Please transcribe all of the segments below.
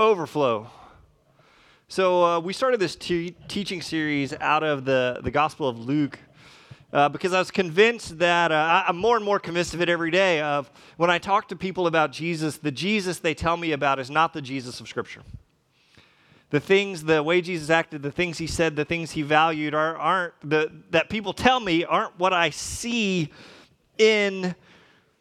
overflow. So uh, we started this te- teaching series out of the, the Gospel of Luke uh, because I was convinced that uh, I'm more and more convinced of it every day. Of when I talk to people about Jesus, the Jesus they tell me about is not the Jesus of Scripture. The things, the way Jesus acted, the things he said, the things he valued are, aren't the that people tell me aren't what I see in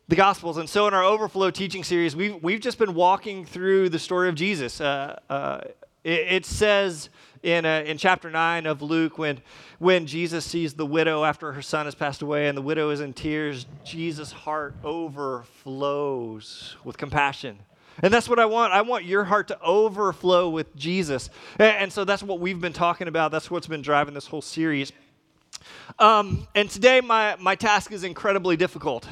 the Gospels. And so, in our Overflow teaching series, we've, we've just been walking through the story of Jesus. Uh, uh, it, it, says in, uh, in chapter 9 of Luke when, when Jesus sees the widow after her son has passed away and the widow is in tears, Jesus' heart overflows with compassion. And that's what I want. I want your heart to overflow with Jesus. And, so that's what we've been talking about. That's what's been driving this whole series. Um, and today, my, my task is incredibly difficult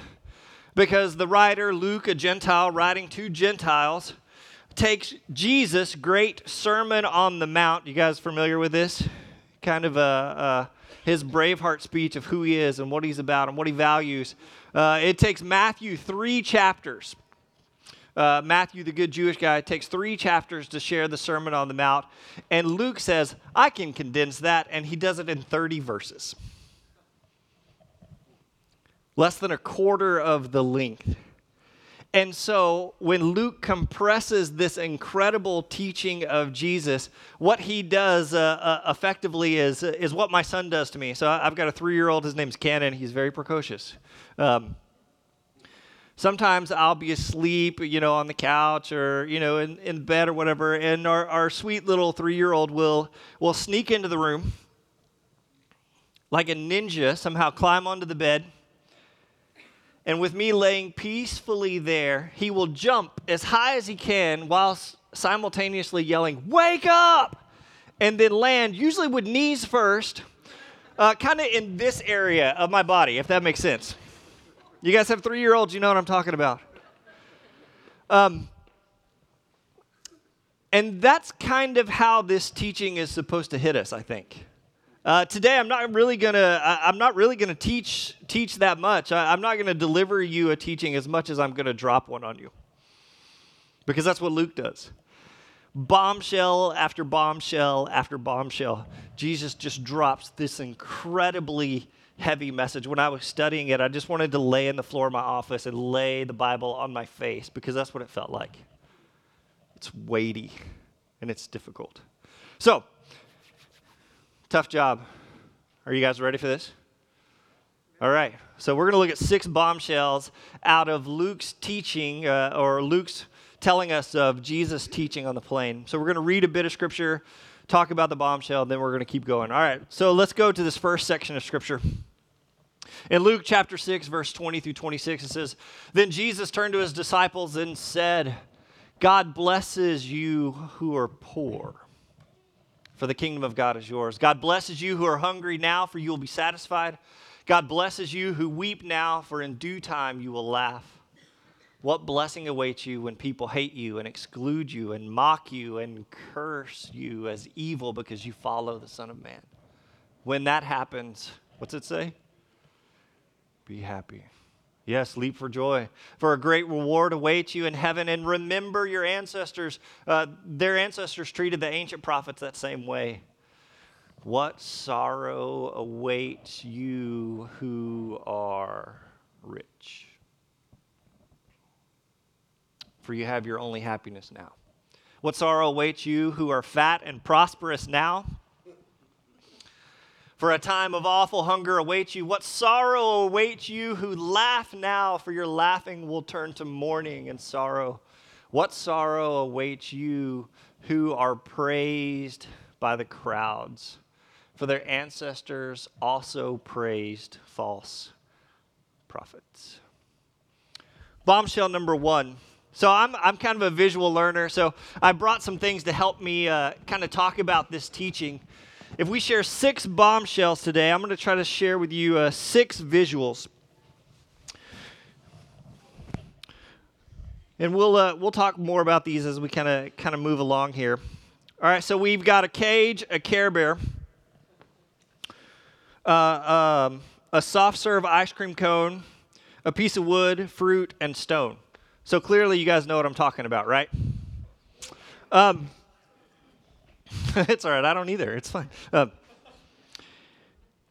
because the writer, Luke, a Gentile writing to Gentiles, takes Jesus' great Sermon on the Mount. You guys familiar with this? Kind of a, a his Braveheart speech of who he is and what he's about and what he values. Uh, it takes Matthew three chapters. Uh, Matthew, the good Jewish guy, takes three chapters to share the Sermon on the Mount. And Luke says, I can condense that, and he does it in 30 verses less than a quarter of the length. And so when Luke compresses this incredible teaching of Jesus, what he does uh, uh, effectively is, is what my son does to me. So I've got a three year old, his name's Cannon, he's very precocious. Um, sometimes I'll be asleep, you know, on the couch or, you know, in, in bed or whatever, and our, our sweet little three year old will, will sneak into the room like a ninja, somehow climb onto the bed and with me laying peacefully there, he will jump as high as he can while simultaneously yelling, Wake up! And then land, usually with knees first, uh, kind of in this area of my body, if that makes sense. You guys have three year olds, you know what I'm talking about. Um, and that's kind of how this teaching is supposed to hit us, I think. Uh, today, I'm not really gonna. I'm not really gonna teach teach that much. I, I'm not gonna deliver you a teaching as much as I'm gonna drop one on you, because that's what Luke does. Bombshell after bombshell after bombshell, Jesus just drops this incredibly heavy message. When I was studying it, I just wanted to lay in the floor of my office and lay the Bible on my face because that's what it felt like. It's weighty and it's difficult. So, Tough job. Are you guys ready for this? All right. So we're going to look at six bombshells out of Luke's teaching, uh, or Luke's telling us of Jesus' teaching on the plain. So we're going to read a bit of scripture, talk about the bombshell, then we're going to keep going. All right. So let's go to this first section of scripture. In Luke chapter 6, verse 20 through 26, it says, Then Jesus turned to his disciples and said, God blesses you who are poor for the kingdom of God is yours. God blesses you who are hungry now, for you will be satisfied. God blesses you who weep now, for in due time you will laugh. What blessing awaits you when people hate you and exclude you and mock you and curse you as evil because you follow the Son of Man? When that happens, what's it say? Be happy. Yes, leap for joy, for a great reward awaits you in heaven. And remember your ancestors. Uh, their ancestors treated the ancient prophets that same way. What sorrow awaits you who are rich? For you have your only happiness now. What sorrow awaits you who are fat and prosperous now? For a time of awful hunger awaits you. What sorrow awaits you who laugh now, for your laughing will turn to mourning and sorrow. What sorrow awaits you who are praised by the crowds, for their ancestors also praised false prophets. Bombshell number one. So I'm, I'm kind of a visual learner, so I brought some things to help me uh, kind of talk about this teaching. If we share six bombshells today, I'm going to try to share with you uh, six visuals. And we'll, uh, we'll talk more about these as we kind of kind of move along here. All right, so we've got a cage, a Care Bear, uh, um, a soft serve ice cream cone, a piece of wood, fruit, and stone. So clearly, you guys know what I'm talking about, right? Um, it's all right. I don't either. It's fine. Um,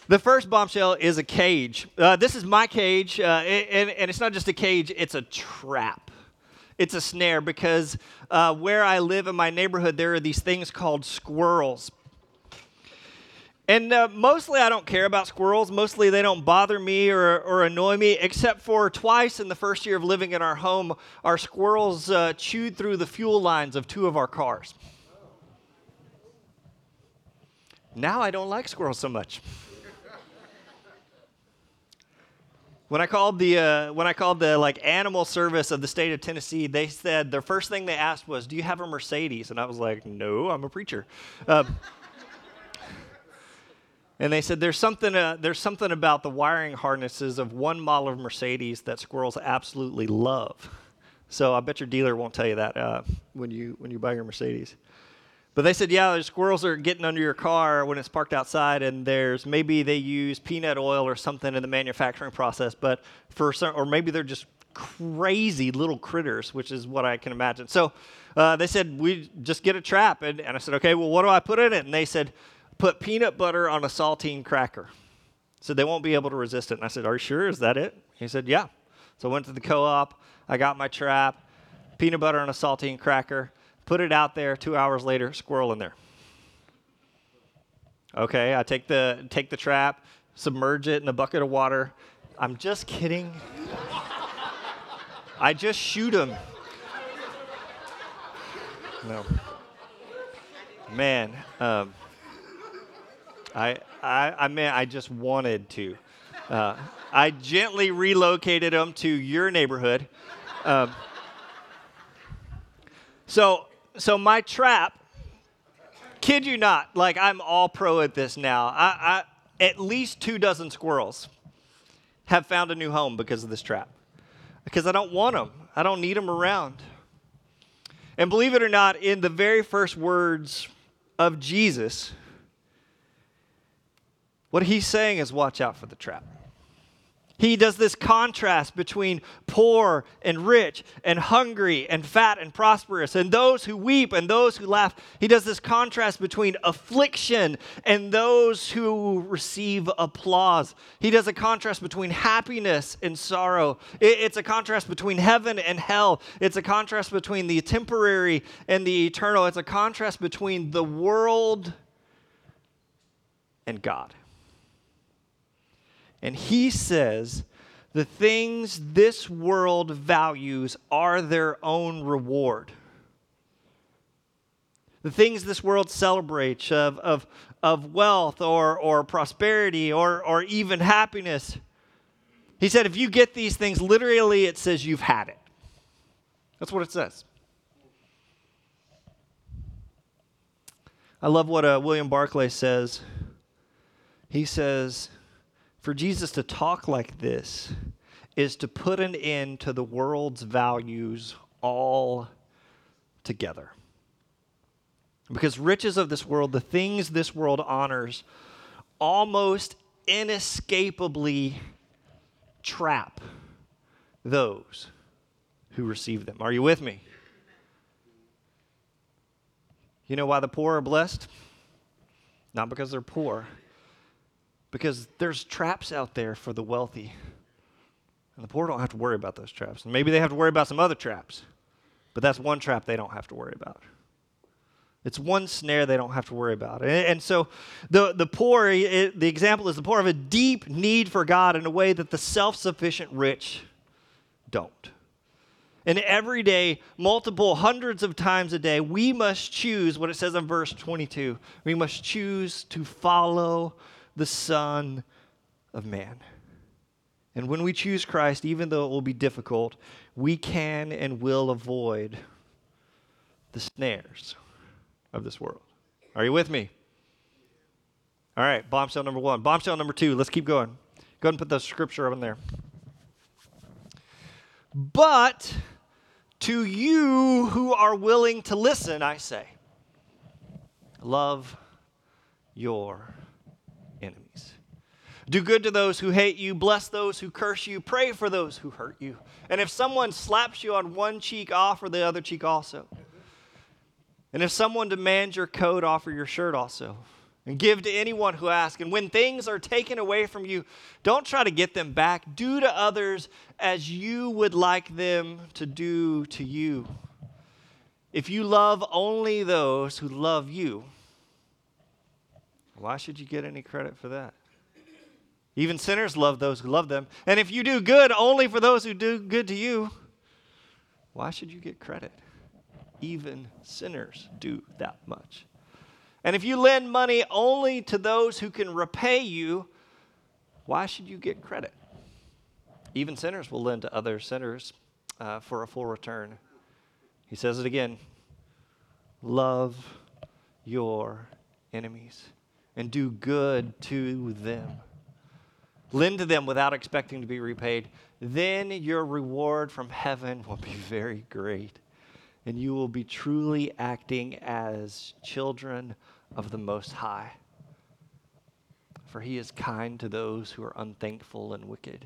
the first bombshell is a cage. Uh, this is my cage, uh, and, and, it's not just a cage, it's a trap. It's a snare because uh, where I live in my neighborhood, there are these things called squirrels. And uh, mostly I don't care about squirrels. Mostly they don't bother me or, or annoy me, except for twice in the first year of living in our home, our squirrels uh, chewed through the fuel lines of two of our cars. Now I don't like squirrels so much. When I called the uh, when I called the like animal service of the state of Tennessee, they said the first thing they asked was, "Do you have a Mercedes?" And I was like, "No, I'm a preacher." Uh, and they said there's something uh, there's something about the wiring harnesses of one model of Mercedes that squirrels absolutely love. So I bet your dealer won't tell you that uh, when you when you buy your Mercedes. But they said, yeah, the squirrels are getting under your car when it's parked outside, and there's maybe they use peanut oil or something in the manufacturing process, but for some, or maybe they're just crazy little critters, which is what I can imagine. So uh, they said, we just get a trap. And, and I said, okay, well, what do I put in it? And they said, put peanut butter on a saltine cracker. So they won't be able to resist it. And I said, are you sure? Is that it? He said, yeah. So I went to the co op, I got my trap, peanut butter on a saltine cracker put it out there. Two hours later, squirrel in there. Okay, I take the take the trap, submerge it in a bucket of water. I'm just kidding. I just shoot him. No. Man, um, I, I, I mean, I just wanted to. Uh, I gently relocated him to your neighborhood. Um, so so my trap, kid you not, like I'm all pro at this now. I, I at least two dozen squirrels have found a new home because of this trap. Because I don't want them. I don't need them around. And believe it or not, in the very first words of Jesus, what he's saying is watch out for the trap. He does this contrast between poor and rich, and hungry and fat and prosperous, and those who weep and those who laugh. He does this contrast between affliction and those who receive applause. He does a contrast between happiness and sorrow. It's a contrast between heaven and hell. It's a contrast between the temporary and the eternal. It's a contrast between the world and God. And he says, the things this world values are their own reward. The things this world celebrates of, of, of wealth or, or prosperity or, or even happiness. He said, if you get these things, literally it says you've had it. That's what it says. I love what uh, William Barclay says. He says, for Jesus to talk like this is to put an end to the world's values all together. Because riches of this world, the things this world honors, almost inescapably trap those who receive them. Are you with me? You know why the poor are blessed? Not because they're poor, because there's traps out there for the wealthy. And the poor don't have to worry about those traps. And maybe they have to worry about some other traps, but that's one trap they don't have to worry about. It's one snare they don't have to worry about. And, so the, the poor, it, the example is the poor have a deep need for God in a way that the self sufficient rich don't. And every day, multiple hundreds of times a day, we must choose what it says in verse 22. We must choose to follow the Son of Man. And when we choose Christ, even though it will be difficult, we can and will avoid the snares of this world. Are you with me? All right, bombshell number one. Bombshell number two, let's keep going. Go ahead and put the scripture up in there. But to you who are willing to listen, I say, love your do good to those who hate you, bless those who curse you, pray for those who hurt you. And if someone slaps you on one cheek, offer the other cheek also. And if someone demands your coat, offer your shirt also. And give to anyone who asks. And when things are taken away from you, don't try to get them back. Do to others as you would like them to do to you. If you love only those who love you, why should you get any credit for that? Even sinners love those who love them. And if you do good only for those who do good to you, why should you get credit? Even sinners do that much. And if you lend money only to those who can repay you, why should you get credit? Even sinners will lend to other sinners uh, for a full return. He says it again love your enemies and do good to them. Lend to them without expecting to be repaid. Then your reward from heaven will be very great, and you will be truly acting as children of the Most High. For he is kind to those who are unthankful and wicked.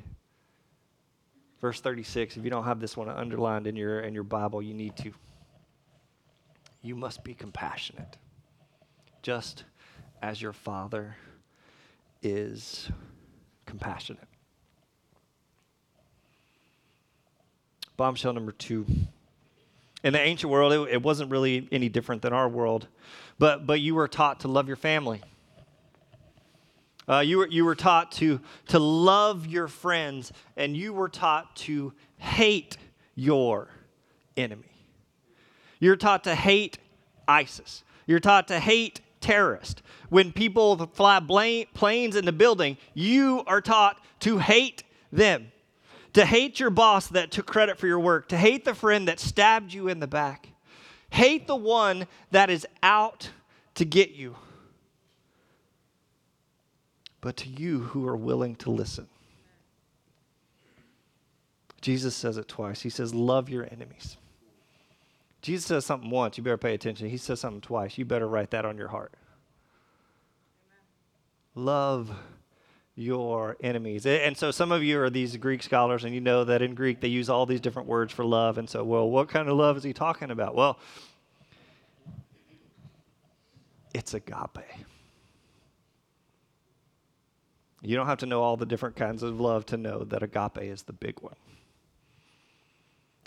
Verse 36, if you don't have this one underlined in your, in your Bible, you need to. You must be compassionate, just as your Father is compassionate. Bombshell number two. In the ancient world, it, it, wasn't really any different than our world, but, but you were taught to love your family. Uh, you, were, you were taught to, to love your friends, and you were taught to hate your enemy. You're taught to hate ISIS. You're taught to hate terrorist. When people fly planes in the building, you are taught to hate them. To hate your boss that took credit for your work, to hate the friend that stabbed you in the back. Hate the one that is out to get you. But to you who are willing to listen. Jesus says it twice. He says, Love your enemies. Jesus says something once, you better pay attention. He says something twice, you better write that on your heart. Amen. Love your enemies. And so some of you are these Greek scholars, and you know that in Greek they use all these different words for love. And so, well, what kind of love is he talking about? Well, it's agape. You don't have to know all the different kinds of love to know that agape is the big one.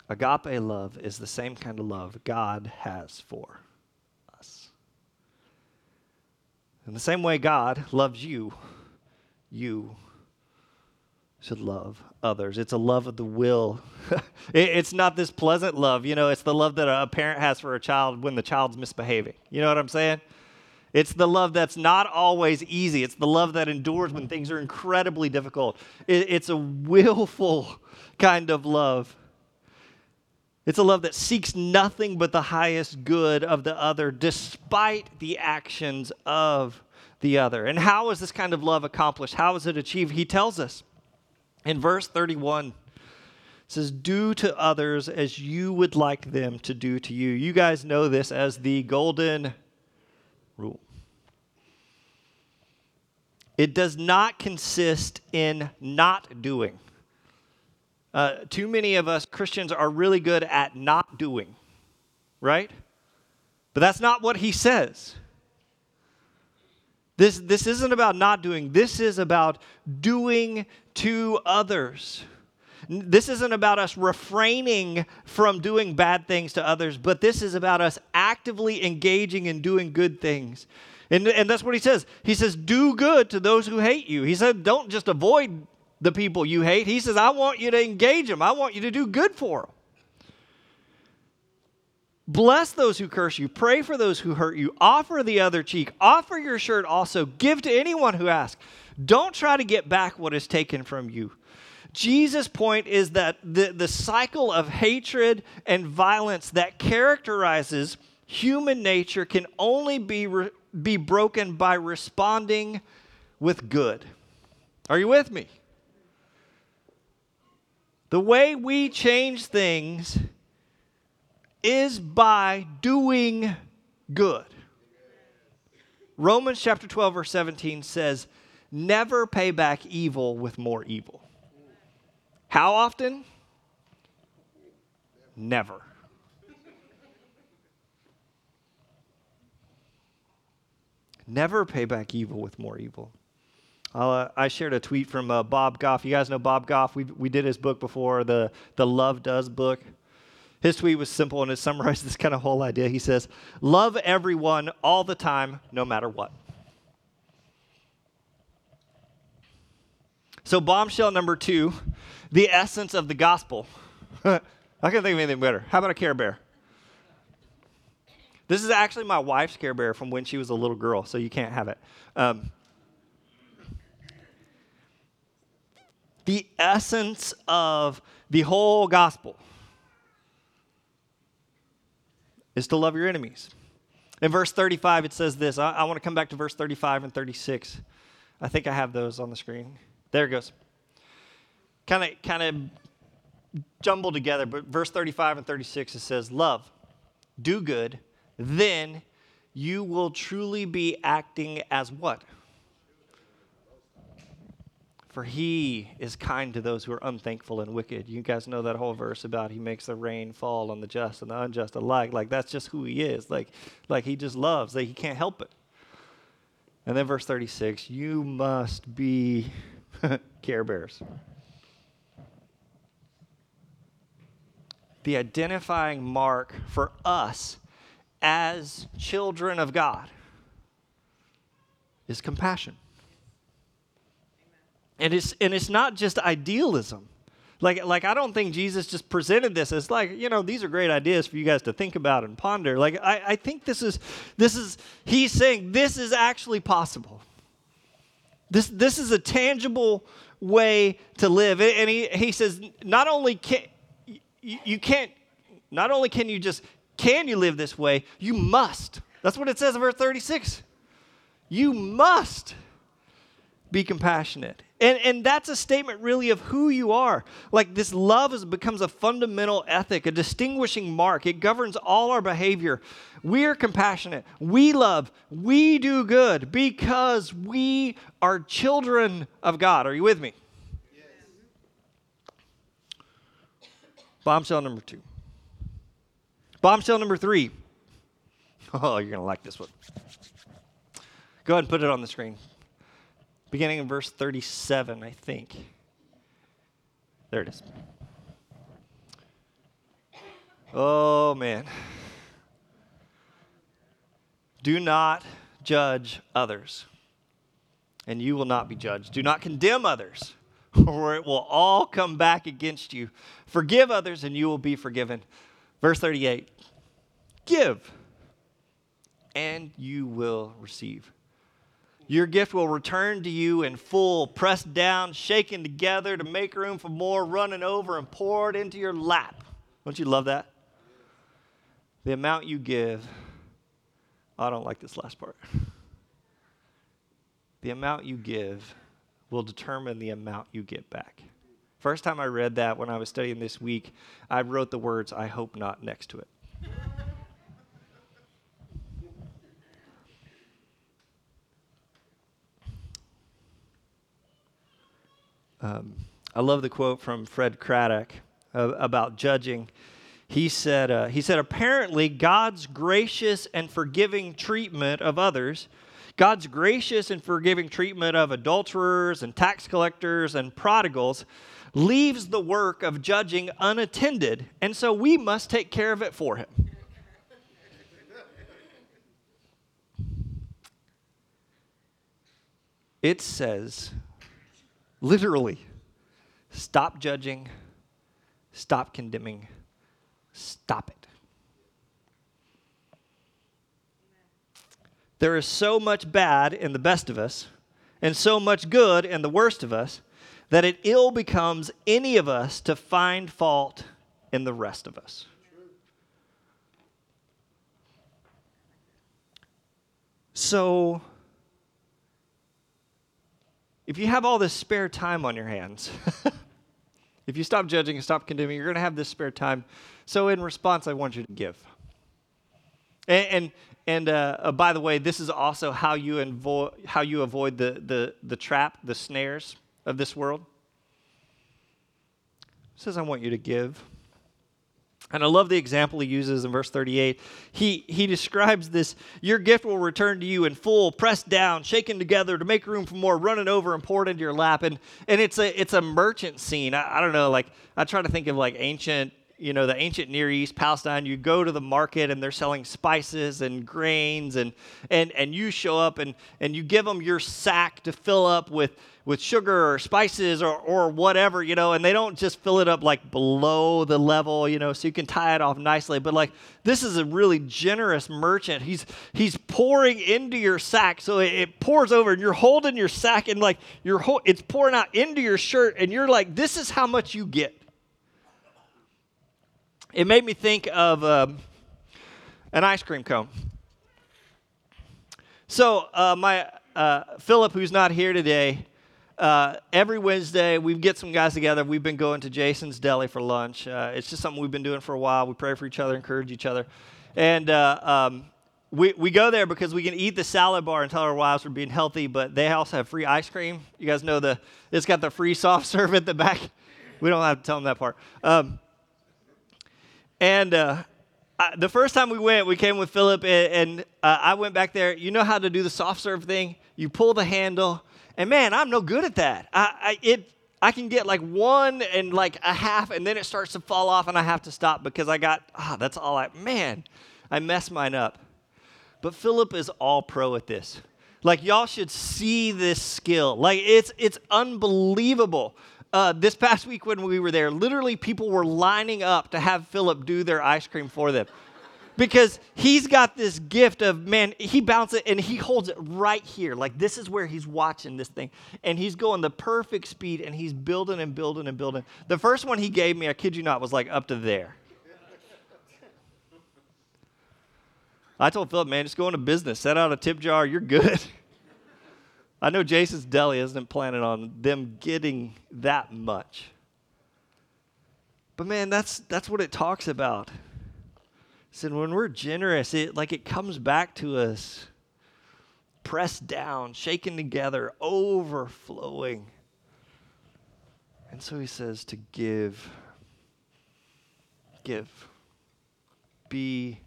Agape love is the same kind of love God has for us. In the same way God loves you, you should love others. It's a love of the will. it's not this pleasant love. You know, it's the love that a parent has for a child when the child's misbehaving. You know what I'm saying? It's the love that's not always easy. It's the love that endures when things are incredibly difficult. it's a willful kind of love. It's a love that seeks nothing but the highest good of the other, despite the actions of the other. And how is this kind of love accomplished? How is it achieved? He tells us in verse 31 it says, Do to others as you would like them to do to you. You guys know this as the golden rule. It does not consist in not doing. Uh, too many of us Christians are really good at not doing, right? But that's not what he says. This, this isn't about not doing, this is about doing to others. This isn't about us refraining from doing bad things to others, but this is about us actively engaging in doing good things. And, and that's what he says. He says, Do good to those who hate you. He said, Don't just avoid the people you hate. He says, I want you to engage them, I want you to do good for them. Bless those who curse you. Pray for those who hurt you. Offer the other cheek. Offer your shirt also. Give to anyone who asks. Don't try to get back what is taken from you. Jesus' point is that the, the cycle of hatred and violence that characterizes human nature can only be, re, be broken by responding with good. Are you with me? The way we change things is by doing good. Romans chapter 12, verse 17 says, Never pay back evil with more evil. How often? Never. Never pay back evil with more evil. Uh, I shared a tweet from uh, Bob Goff. You guys know Bob Goff. We, we did his book before, the, the Love Does book. His tweet was simple and it summarized this kind of whole idea. He says, Love everyone all the time, no matter what. So, bombshell number two the essence of the gospel. I can't think of anything better. How about a Care Bear? This is actually my wife's Care Bear from when she was a little girl, so you can't have it. Um, the essence of the whole gospel is to love your enemies. In verse 35, it says this. I, I want to come back to verse 35 and 36. I think I have those on the screen. There it goes. Kind of, kind of jumbled together, but verse 35 and 36 it says, "Love, do good, then you will truly be acting as what? For he is kind to those who are unthankful and wicked. You guys know that whole verse about he makes the rain fall on the just and the unjust alike. Like that's just who he is. Like, like he just loves. Like he can't help it. And then verse 36, you must be care bears. The identifying mark for us as children of God is compassion. And it's, and it's not just idealism. Like, like, I don't think Jesus just presented this as like, you know, these are great ideas for you guys to think about and ponder. Like, I, I think this is, this is, he's saying this is actually possible. This, this is a tangible way to live. And he, he says, not only can, you, can't, not only can you just, can you live this way, you must. That's what it says in verse 36. You must be compassionate. And, and that's a statement really of who you are. Like this love is, becomes a fundamental ethic, a distinguishing mark. It governs all our behavior. We are compassionate. We love. We do good because we are children of God. Are you with me? Yes. Bombshell number two. Bombshell number three. Oh, you're going to like this one. Go ahead and put it on the screen beginning in verse 37, I think. There it is. Oh, man. Do not judge others, and you will not be judged. Do not condemn others, or it will all come back against you. Forgive others, and you will be forgiven. Verse 38 Give, and you will receive. Your gift will return to you in full, pressed down, shaken together to make room for more, running over and poured into your lap. Don't you love that? The amount you give, I don't like this last part. The amount you give will determine the amount you get back. First time I read that when I was studying this week, I wrote the words, I hope not, next to it. Um, I love the quote from Fred Craddock uh, about judging. He said, uh, he said, apparently, God's gracious and forgiving treatment of others, God's gracious and forgiving treatment of adulterers and tax collectors and prodigals, leaves the work of judging unattended, and so we must take care of it for him. It says, Literally. Stop judging, stop condemning, stop it. There is so much bad in the best of us, and so much good in the worst of us, that it ill becomes any of us to find fault in the rest of us. So, if you have all this spare time on your hands, if you stop judging and stop condemning, you're going to have this spare time. So, in response, I want you to give. And, and, and uh, uh, by the way, this is also how you, invo- how you avoid the, the, the trap, the snares of this world. It says, I want you to give. And I love the example he uses in verse 38. He, he describes this Your gift will return to you in full, pressed down, shaken together to make room for more, running over and poured into your lap. And, and it's, a, it's a merchant scene. I, I don't know, like, I try to think of like ancient you know the ancient near east palestine you go to the market and they're selling spices and grains and and and you show up and and you give them your sack to fill up with with sugar or spices or or whatever you know and they don't just fill it up like below the level you know so you can tie it off nicely but like this is a really generous merchant. He's he's pouring into your sack so it, it pours over and you're holding your sack and like you're ho- it's pouring out into your shirt and you're like this is how much you get it made me think of um, an ice cream cone. So, uh, my uh, Philip, who's not here today, uh, every Wednesday we get some guys together. We've been going to Jason's Deli for lunch. Uh, it's just something we've been doing for a while. We pray for each other, encourage each other, and uh, um, we, we go there because we can eat the salad bar and tell our wives we're being healthy. But they also have free ice cream. You guys know the it's got the free soft serve at the back. We don't have to tell them that part. Um, and uh, I, the first time we went, we came with Philip, and, and uh, I went back there. You know how to do the soft serve thing? You pull the handle, and man, I'm no good at that. I, I, it, I can get like one and like a half, and then it starts to fall off, and I have to stop because I got, ah, that's all I, man, I messed mine up. But Philip is all pro at this. Like y'all should see this skill. Like it's it's unbelievable uh, this past week when we were there, literally people were lining up to have Philip do their ice cream for them. Because he's got this gift of, man, he bounces it and he holds it right here. Like this is where he's watching this thing. And he's going the perfect speed and he's building and building and building. The first one he gave me, I kid you not, was like up to there. I told Philip, man, just go into business, set out a tip jar, you're good. I know Jason's Deli isn't planning on them getting that much. But man, that's that's what it talks about. So when we're generous, it like it comes back to us pressed down, shaken together, overflowing. And so he says to give. Give. Be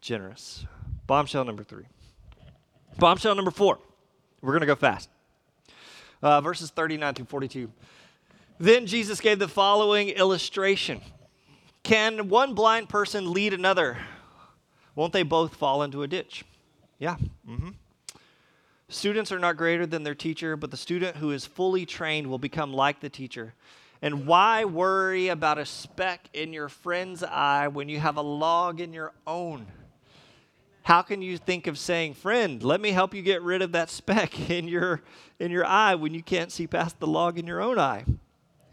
generous. Bombshell number three. Bombshell number four. We're going to go fast. Uh, verses 39 through 42. Then Jesus gave the following illustration Can one blind person lead another? Won't they both fall into a ditch? Yeah. Mm-hmm. Students are not greater than their teacher, but the student who is fully trained will become like the teacher. And why worry about a speck in your friend's eye when you have a log in your own? How can you think of saying, friend, let me help you get rid of that speck in your, in your eye when you can't see past the log in your own eye?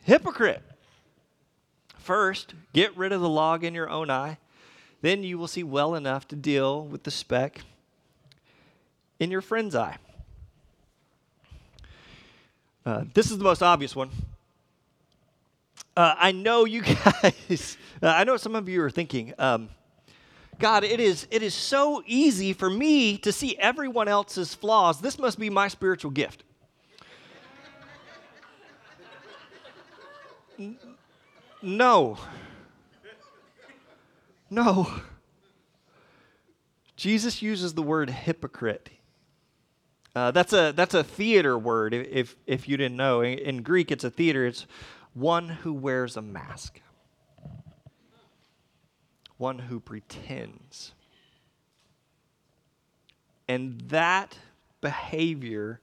Hypocrite. First, get rid of the log in your own eye. Then you will see well enough to deal with the speck in your friend's eye. Uh, this is the most obvious one. Uh, I know you guys, uh, I know some of you are thinking, um, God, it is, it is so easy for me to see everyone else's flaws. This must be my spiritual gift. No. No. Jesus uses the word hypocrite. Uh, that's, a, that's a theater word, if, if you didn't know. In, in Greek, it's a theater, it's one who wears a mask one who pretends. And that behavior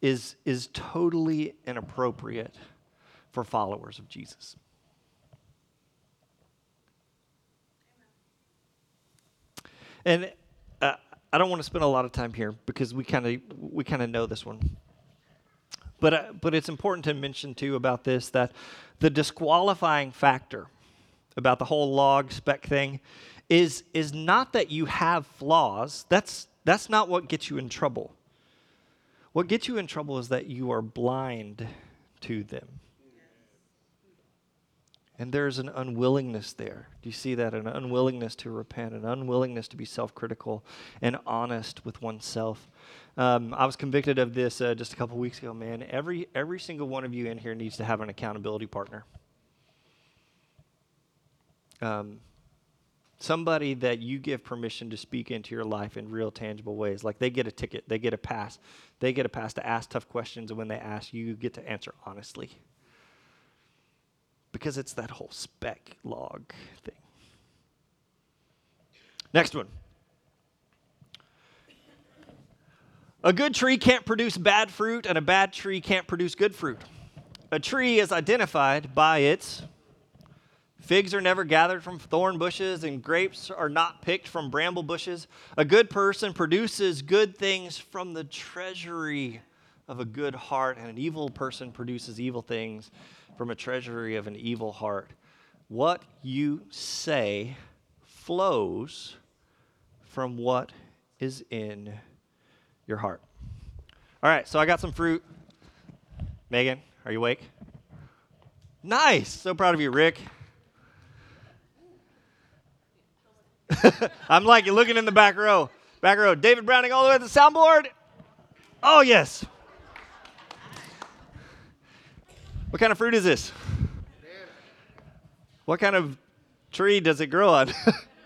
is, is totally inappropriate for followers of Jesus. And uh, I don't want to spend a lot of time here because we kind of we kind of know this one. But uh, but it's important to mention too about this that the disqualifying factor about the whole log speck thing is, is not that you have flaws. That's, that's not what gets you in trouble. What gets you in trouble is that you are blind to them. And there's an unwillingness there. Do you see that? An unwillingness to repent, an unwillingness to be self critical and honest with oneself. Um, I was convicted of this uh, just a couple weeks ago, man. Every, every single one of you in here needs to have an accountability partner. Um, somebody that you give permission to speak into your life in real tangible ways. Like they get a ticket, they get a pass, they get a pass to ask tough questions, and when they ask, you get to answer honestly. Because it's that whole speck log thing. Next one. A good tree can't produce bad fruit, and a bad tree can't produce good fruit. A tree is identified by its Figs are never gathered from thorn bushes, and grapes are not picked from bramble bushes. A good person produces good things from the treasury of a good heart, and an evil person produces evil things from a treasury of an evil heart. What you say flows from what is in your heart. All right, so I got some fruit. Megan, are you awake? Nice. So proud of you, Rick. I'm like you're looking in the back row. Back row. David Browning all the way to the soundboard. Oh, yes. What kind of fruit is this? What kind of tree does it grow on?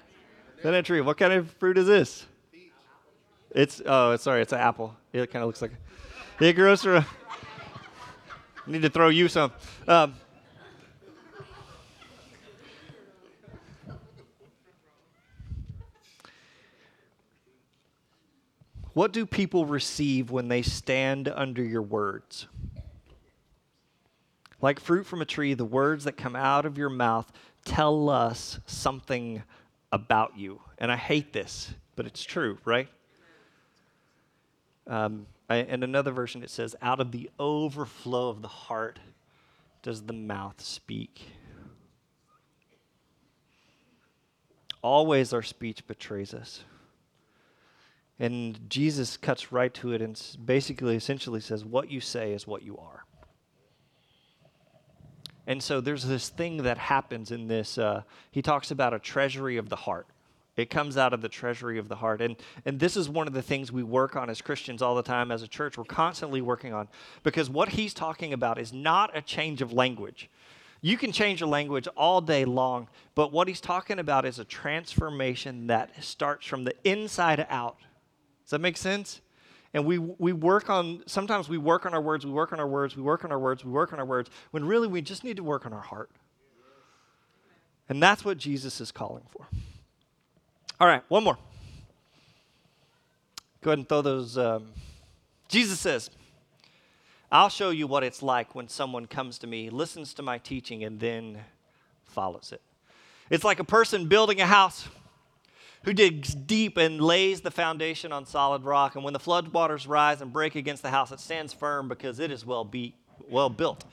Banana tree. What kind of fruit is this? It's oh, sorry, it's an apple. It kind of looks like it grows. A, need to throw you some. Um, What do people receive when they stand under your words? Like fruit from a tree, the words that come out of your mouth tell us something about you. And I hate this, but it's true, right? Um, I, in another version, it says, Out of the overflow of the heart does the mouth speak. Always our speech betrays us. And Jesus cuts right to it and basically, essentially says, What you say is what you are. And so there's this thing that happens in this. Uh, he talks about a treasury of the heart. It comes out of the treasury of the heart. And, and this is one of the things we work on as Christians all the time, as a church. We're constantly working on. Because what he's talking about is not a change of language. You can change your language all day long, but what he's talking about is a transformation that starts from the inside out does that make sense? And we, we work on, sometimes we work on our words, we work on our words, we work on our words, we work on our words, when really we just need to work on our heart. And that's what Jesus is calling for. All right, one more. Go ahead and throw those. Um, Jesus says, I'll show you what it's like when someone comes to me, listens to my teaching, and then follows it. It's like a person building a house who digs deep and lays the foundation on solid rock. And when the floodwaters rise and break against the house, it stands firm because it is well, be, well built.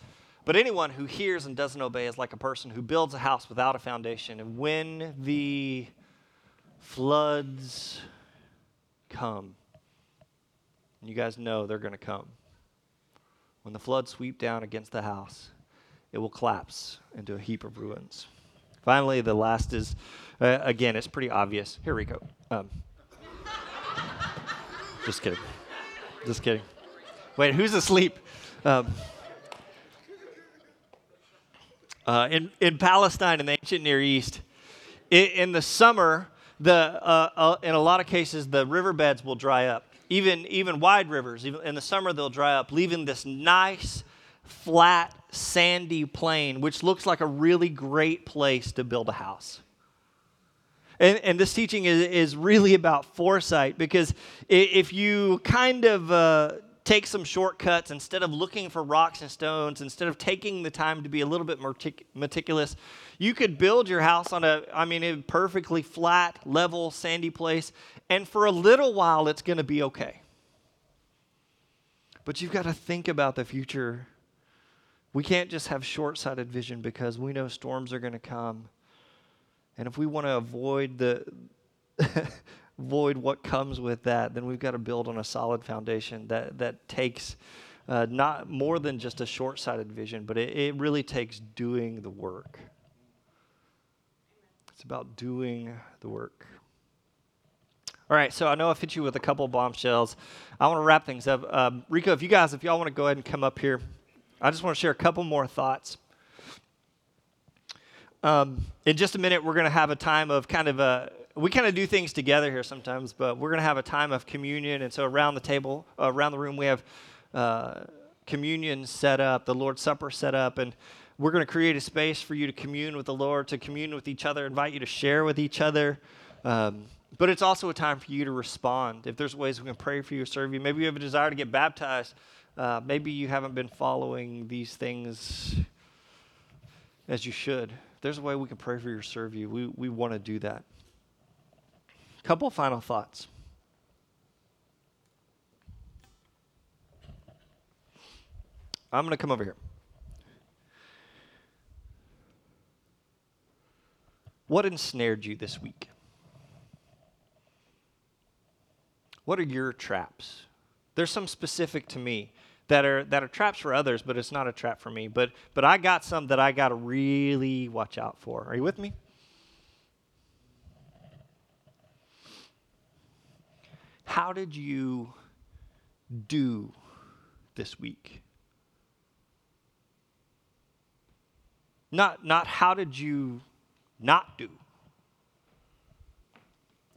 But anyone who hears and doesn't obey is like a person who builds a house without a foundation. And when the floods come, and you guys know they're going to come, when the floods sweep down against the house, it will collapse into a heap of ruins. Finally, the last is uh, again, it's pretty obvious. Here we go. Um, just kidding. Just kidding. Wait, who's asleep? Um, uh, in, in Palestine, in the ancient Near East, in, in the summer, the, uh, uh, in a lot of cases, the riverbeds will dry up. Even, even wide rivers, even in the summer, they'll dry up, leaving this nice, flat, sandy plain, which looks like a really great place to build a house. And, and this teaching is, is really about foresight because if you kind of uh, take some shortcuts instead of looking for rocks and stones, instead of taking the time to be a little bit meticulous, you could build your house on a, I mean, a perfectly flat, level, sandy place, and for a little while it's going to be okay. But you've got to think about the future. We can't just have short sighted vision because we know storms are going to come and if we want to avoid the avoid what comes with that, then we've got to build on a solid foundation that that takes uh, not more than just a short-sighted vision, but it, it really takes doing the work. It's about doing the work. All right, so I know I've hit you with a couple of bombshells. I want to wrap things up. Um, Rico, if you guys, if y'all want to go ahead and come up here, I just want to share a couple more thoughts Um, in just a minute, we're going to have a time of kind of a, we kind of do things together here sometimes, but we're going to have a time of communion. And so around the table, uh, around the room, we have uh, communion set up, the Lord's Supper set up, and we're going to create a space for you to commune with the Lord, to commune with each other, invite you to share with each other. Um, but it's also a time for you to respond. If there's ways we can pray for you, serve you, maybe you have a desire to get baptized. Uh, maybe you haven't been following these things as you should. There's a way we can pray for you serve you. We, we want to do that. Couple final thoughts. I'm going to come over here. What ensnared you this week? What are your traps? There's some specific to me that are that are traps for others, but it's not a trap for me. But but I got some that I got to really watch out for. Are you with me? How did you do this week? Not not how did you not do?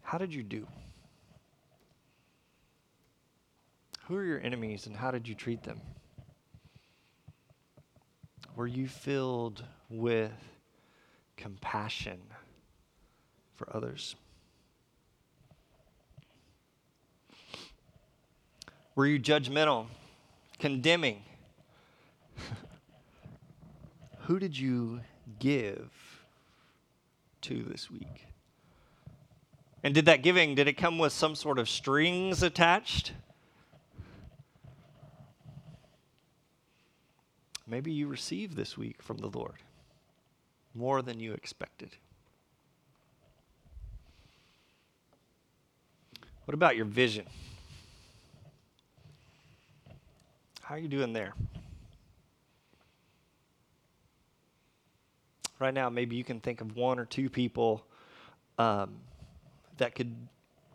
How did you do? Who are your enemies and how did you treat them? Were you filled with compassion for others? Were you judgmental, condemning? Who did you give to this week? And did that giving, did it come with some sort of strings attached? Maybe you received this week from the Lord more than you expected. What about your vision? How are you doing there? Right now, maybe you can think of one or two people um, that could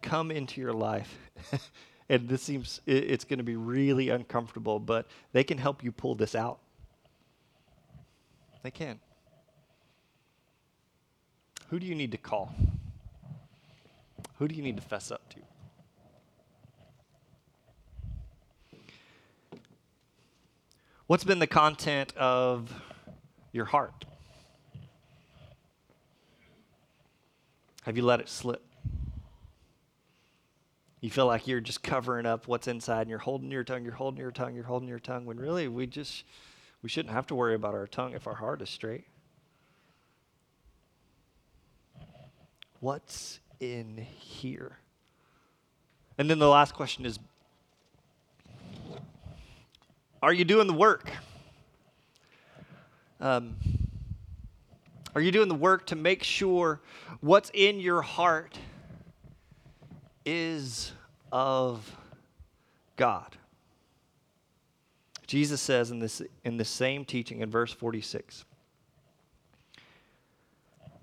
come into your life and this seems it's going to be really uncomfortable, but they can help you pull this out. They can. Who do you need to call? Who do you need to fess up to? What's been the content of your heart? Have you let it slip? You feel like you're just covering up what's inside and you're holding your tongue, you're holding your tongue, you're holding your tongue, when really we just we shouldn't have to worry about our tongue if our heart is straight. What's in here? And then the last question is Are you doing the work? Um, are you doing the work to make sure what's in your heart is of God? Jesus says in this in the same teaching in verse 46.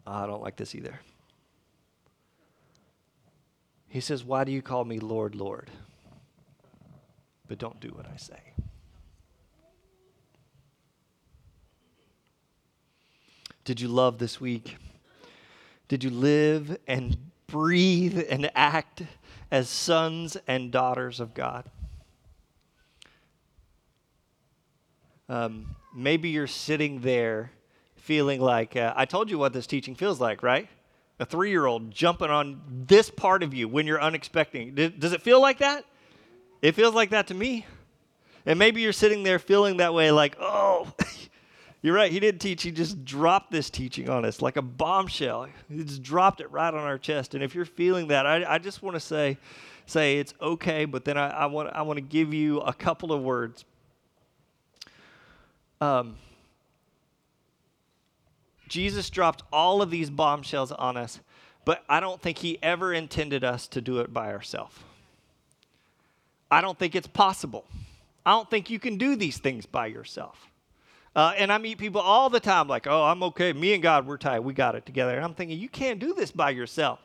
I don't like this either. He says, Why do you call me Lord, Lord? But don't do what I say. Did you love this week? Did you live and breathe and act as sons and daughters of God? Um, maybe you're sitting there feeling like, uh, I told you what this teaching feels like, right? A three year old jumping on this part of you when you're unexpecting. Does it feel like that? It feels like that to me. And maybe you're sitting there feeling that way, like, oh, you're right. He didn't teach. He just dropped this teaching on us like a bombshell. He just dropped it right on our chest. And if you're feeling that, I, I just want to say, say it's okay. But then I, I want I want to give you a couple of words um, Jesus dropped all of these bombshells on us, but I don't think he ever intended us to do it by ourselves. I don't think it's possible. I don't think you can do these things by yourself. Uh, and I meet people all the time like, oh, I'm okay. Me and God, we're tight. We got it together. And I'm thinking, you can't do this by yourself.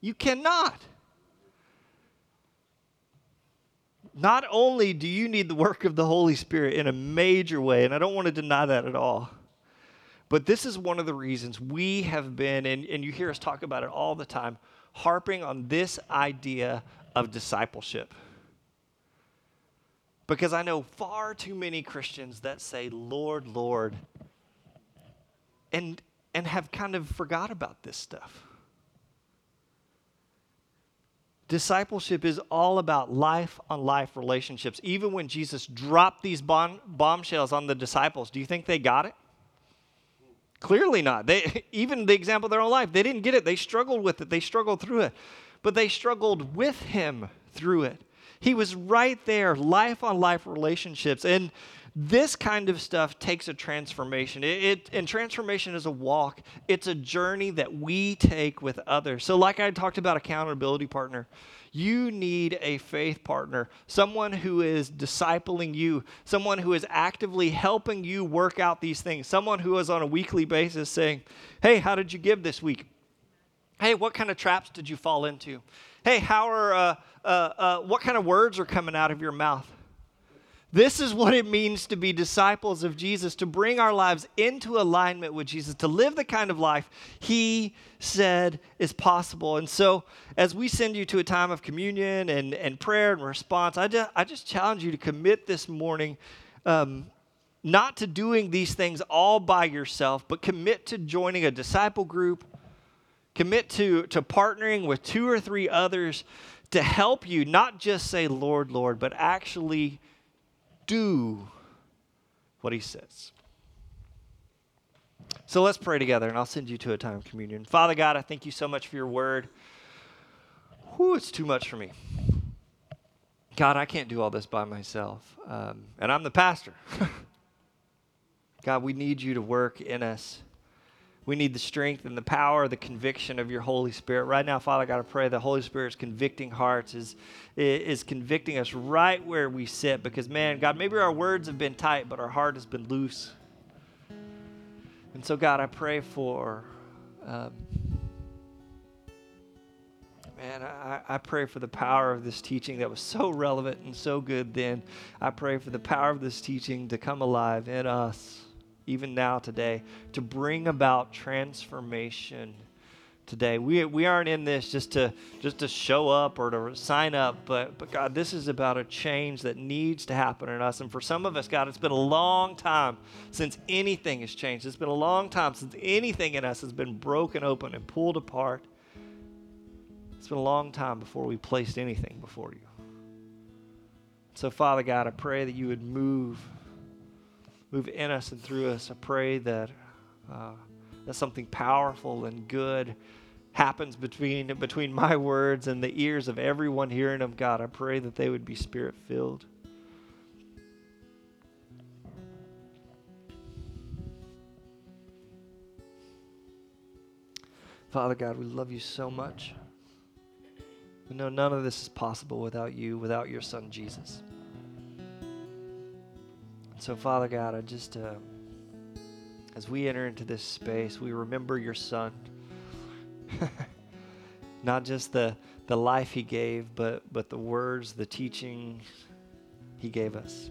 You cannot. Not only do you need the work of the Holy Spirit in a major way, and I don't want to deny that at all, But this is one of the reasons we have been, and, and you hear us talk about it all the time, harping on this idea of discipleship. Because I know far too many Christians that say, Lord, Lord, and, and have kind of forgot about this stuff. Discipleship is all about life on life relationships. Even when Jesus dropped these bomb, bombshells on the disciples, do you think they got it? Clearly not. They, even the example of their own life, they didn't get it. They struggled with it, they struggled through it. But they struggled with him through it. He was right there, life on life relationships. And this kind of stuff takes a transformation. It, it, and transformation is a walk, it's a journey that we take with others. So, like I talked about accountability partner, you need a faith partner, someone who is discipling you, someone who is actively helping you work out these things, someone who is on a weekly basis saying, Hey, how did you give this week? Hey, what kind of traps did you fall into? Hey, how are, uh, uh, uh, what kind of words are coming out of your mouth? This is what it means to be disciples of Jesus, to bring our lives into alignment with Jesus, to live the kind of life He said is possible. And so, as we send you to a time of communion and, and prayer and response, I just, I just challenge you to commit this morning um, not to doing these things all by yourself, but commit to joining a disciple group, commit to, to partnering with two or three others to help you not just say, Lord, Lord, but actually do what he says. So let's pray together, and I'll send you to a time of communion. Father God, I thank you so much for your word. Whew, it's too much for me. God, I can't do all this by myself. Um, and I'm the pastor. God, we need you to work in us. We need the strength and the power, the conviction of your Holy Spirit. Right now, Father I pray the Holy Spirit is convicting hearts, is, is convicting us right where we sit. Because, man, God, maybe our words have been tight, but our heart has been loose. And so, God, I pray for, um, man, I, I pray for the power of this teaching that was so relevant and so good then. I pray for the power of this teaching to come alive in us even now today, to bring about transformation today. We, we aren't in this just to just to show up or to sign up, but but God, this is about a change that needs to happen in us. And for some of us, God, it's been a long time since anything has changed. It's been a long time since anything in us has been broken open and pulled apart. It's been a long time before we placed anything before you. So, Father God, I pray that you would move move in us and through us. I pray that uh, that something powerful and good happens between between my words and the ears of everyone hearing them. God, I pray that they would be spirit filled. Father God, we love you so much. We know none of this is possible without you, without your son Jesus. So, Father God, I just, uh, as we enter into this space, we remember your Son. Not just the, the life he gave, but, but the words, the teaching he gave us.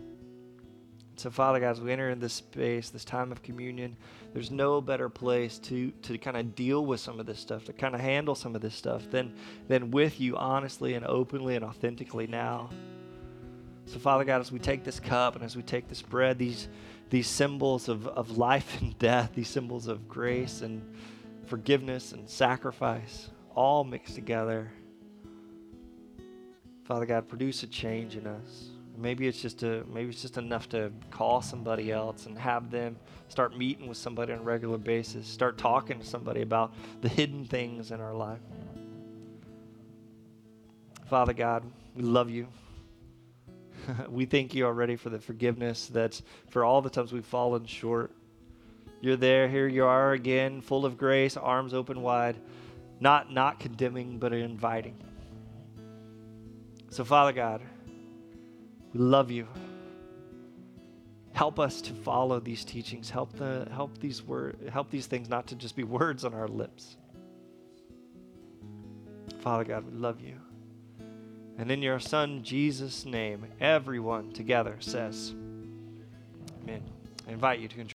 So, Father God, as we enter in this space, this time of communion, there's no better place to, to kind of deal with some of this stuff, to kind of handle some of this stuff than, than with you honestly and openly and authentically now. So, Father God, as we take this cup and as we take this bread, these, these symbols of, of life and death, these symbols of grace and forgiveness and sacrifice, all mixed together. Father God, produce a change in us. Maybe it's just a maybe it's just enough to call somebody else and have them start meeting with somebody on a regular basis, start talking to somebody about the hidden things in our life. Father God, we love you. we thank you already for the forgiveness that's for all the times we've fallen short. You're there, here you are again, full of grace, arms open wide, not not condemning, but inviting. So, Father God, we love you. Help us to follow these teachings. Help the help these word help these things not to just be words on our lips. Father God, we love you. And in your Son, Jesus' name, everyone together says, Amen. I invite you to enjoy.